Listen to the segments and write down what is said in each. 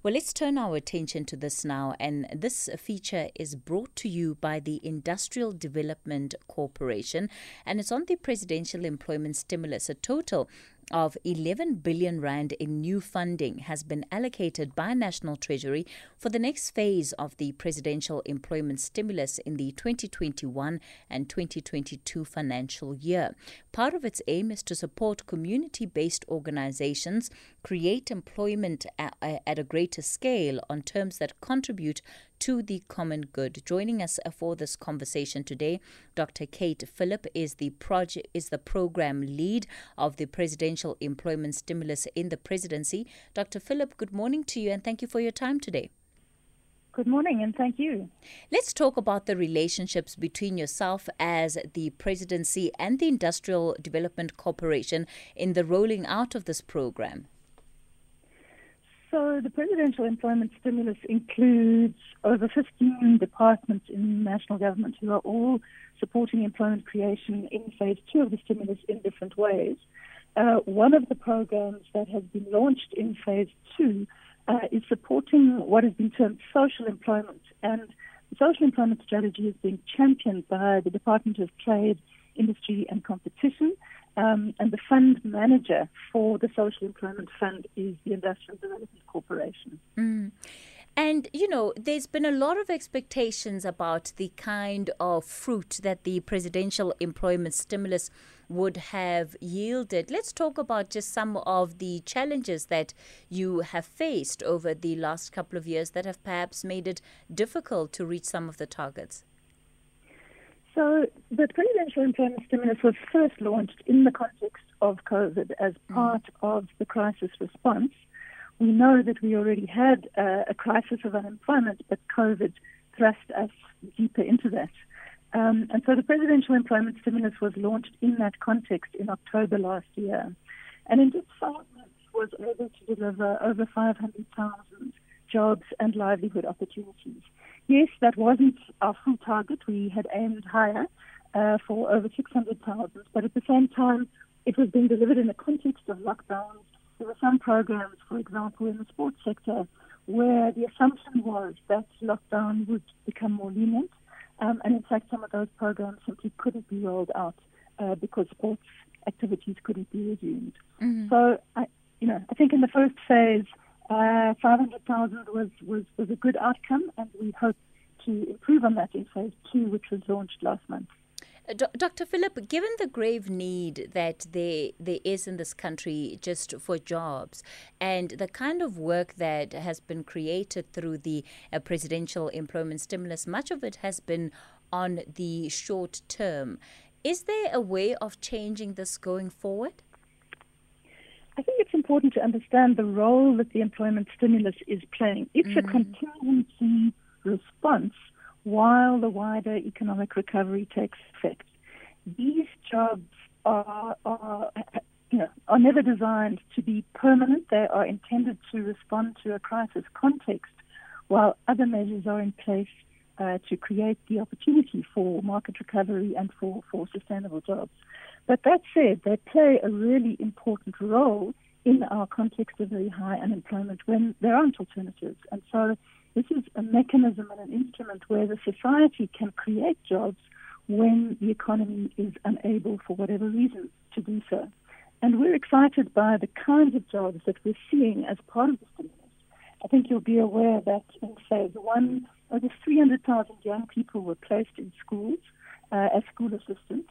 Well, let's turn our attention to this now. And this feature is brought to you by the Industrial Development Corporation. And it's on the Presidential Employment Stimulus, a total of 11 billion rand in new funding has been allocated by National Treasury for the next phase of the presidential employment stimulus in the 2021 and 2022 financial year. Part of its aim is to support community-based organizations create employment at, at a greater scale on terms that contribute to the common good. Joining us uh, for this conversation today, Dr. Kate Philip is the project is the program lead of the Presidential Employment Stimulus in the presidency. Dr. Philip, good morning to you and thank you for your time today. Good morning and thank you. Let's talk about the relationships between yourself as the presidency and the Industrial Development Corporation in the rolling out of this program. So the presidential employment stimulus includes over 15 departments in national government who are all supporting employment creation in phase two of the stimulus in different ways. Uh, one of the programs that has been launched in phase two uh, is supporting what has been termed social employment. And the social employment strategy is being championed by the Department of Trade, Industry and Competition. Um, and the fund manager for the Social Employment Fund is the Industrial Development Corporation. Mm. And, you know, there's been a lot of expectations about the kind of fruit that the presidential employment stimulus would have yielded. Let's talk about just some of the challenges that you have faced over the last couple of years that have perhaps made it difficult to reach some of the targets. So the presidential employment stimulus was first launched in the context of COVID as mm. part of the crisis response. We know that we already had uh, a crisis of unemployment, but COVID thrust us deeper into that. Um, and so the presidential employment stimulus was launched in that context in October last year. And in just five months was able to deliver over 500,000 jobs and livelihood opportunities. Yes, that wasn't our full target. We had aimed higher uh, for over 600,000, but at the same time, it was being delivered in the context of lockdowns. There were some programs, for example, in the sports sector, where the assumption was that lockdown would become more lenient. Um, and in fact, some of those programs simply couldn't be rolled out uh, because sports activities couldn't be resumed. Mm-hmm. So, I, you know, I think in the first phase, uh, 500,000 was, was, was a good outcome, and we hope to improve on that in phase two, which was launched last month. Uh, Dr. Philip, given the grave need that there, there is in this country just for jobs and the kind of work that has been created through the uh, presidential employment stimulus, much of it has been on the short term. Is there a way of changing this going forward? I think it's important to understand the role that the employment stimulus is playing. It's mm. a contingency response while the wider economic recovery takes effect. These jobs are, are, you know, are never designed to be permanent. They are intended to respond to a crisis context, while other measures are in place uh, to create the opportunity for market recovery and for, for sustainable jobs. But that said, they play a really important role in our context of very high unemployment when there aren't alternatives. And so this is a mechanism and an instrument where the society can create jobs when the economy is unable, for whatever reason, to do so. And we're excited by the kinds of jobs that we're seeing as part of the stimulus. I think you'll be aware that in phase one, over 300,000 young people were placed in schools uh, as school assistants.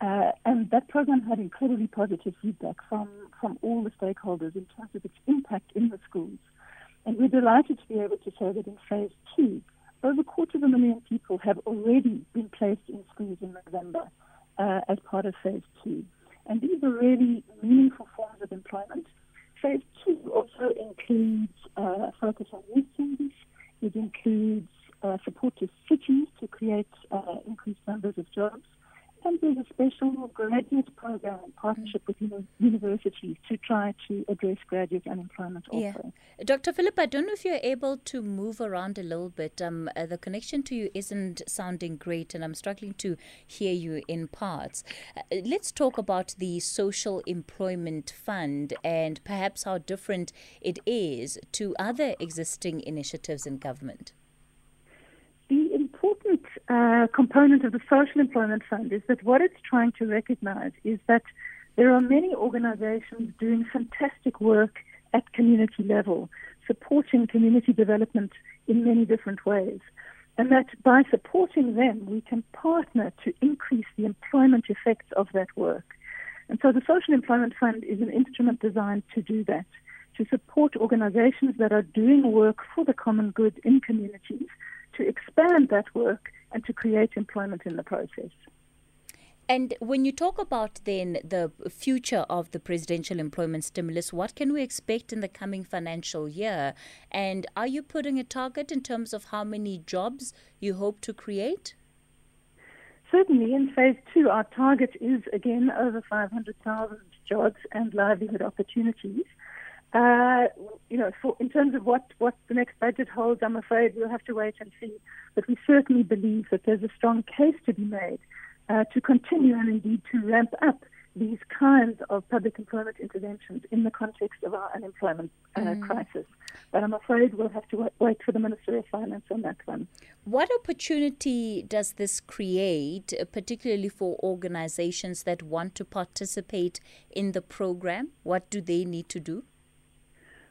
Uh, and that program had incredibly positive feedback from, from all the stakeholders in terms of its impact in the schools. And we're delighted to be able to say that in phase two, over a quarter of a million people have already been placed in schools in November uh, as part of phase two. And these are really meaningful forms of employment. Phase two also includes uh, focus on youth service. It includes uh, support to cities to create uh, increased numbers of jobs and there's a special graduate program in partnership with universities to try to address graduate unemployment also. Yeah. Dr. Philip, I don't know if you're able to move around a little bit. Um, uh, the connection to you isn't sounding great, and I'm struggling to hear you in parts. Uh, let's talk about the Social Employment Fund and perhaps how different it is to other existing initiatives in government. Important uh, component of the Social Employment Fund is that what it's trying to recognize is that there are many organizations doing fantastic work at community level, supporting community development in many different ways. And that by supporting them, we can partner to increase the employment effects of that work. And so the Social Employment Fund is an instrument designed to do that, to support organizations that are doing work for the common good in communities to expand that work and to create employment in the process. And when you talk about then the future of the presidential employment stimulus, what can we expect in the coming financial year? And are you putting a target in terms of how many jobs you hope to create? Certainly, in phase two, our target is again over 500,000 jobs and livelihood opportunities. Uh, you know, for, in terms of what, what the next budget holds, I'm afraid we'll have to wait and see. But we certainly believe that there's a strong case to be made uh, to continue and indeed to ramp up these kinds of public employment interventions in the context of our unemployment uh, mm. crisis. But I'm afraid we'll have to wait for the Minister of Finance on that one. What opportunity does this create, uh, particularly for organizations that want to participate in the program? What do they need to do?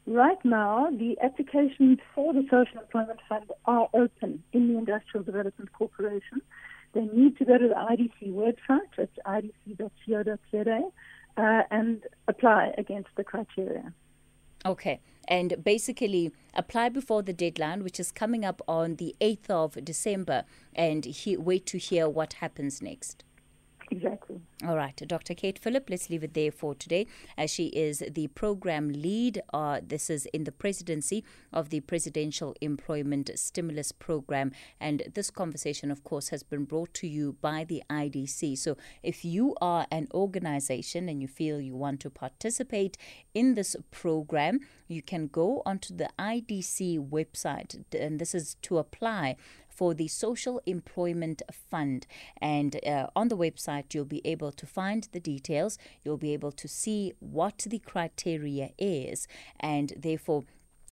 Right now, the applications for the Social Employment Fund are open in the Industrial Development Corporation. They need to go to the IDC website, it's idc.co.za, uh, and apply against the criteria. Okay. And basically apply before the deadline, which is coming up on the 8th of December, and he- wait to hear what happens next. Exactly. All right, Dr. Kate Philip, let's leave it there for today as she is the program lead. Uh, this is in the presidency of the Presidential Employment Stimulus Program. And this conversation, of course, has been brought to you by the IDC. So if you are an organization and you feel you want to participate in this program, you can go onto the IDC website, and this is to apply for the Social Employment Fund. And uh, on the website, you'll be able to find the details. You'll be able to see what the criteria is, and therefore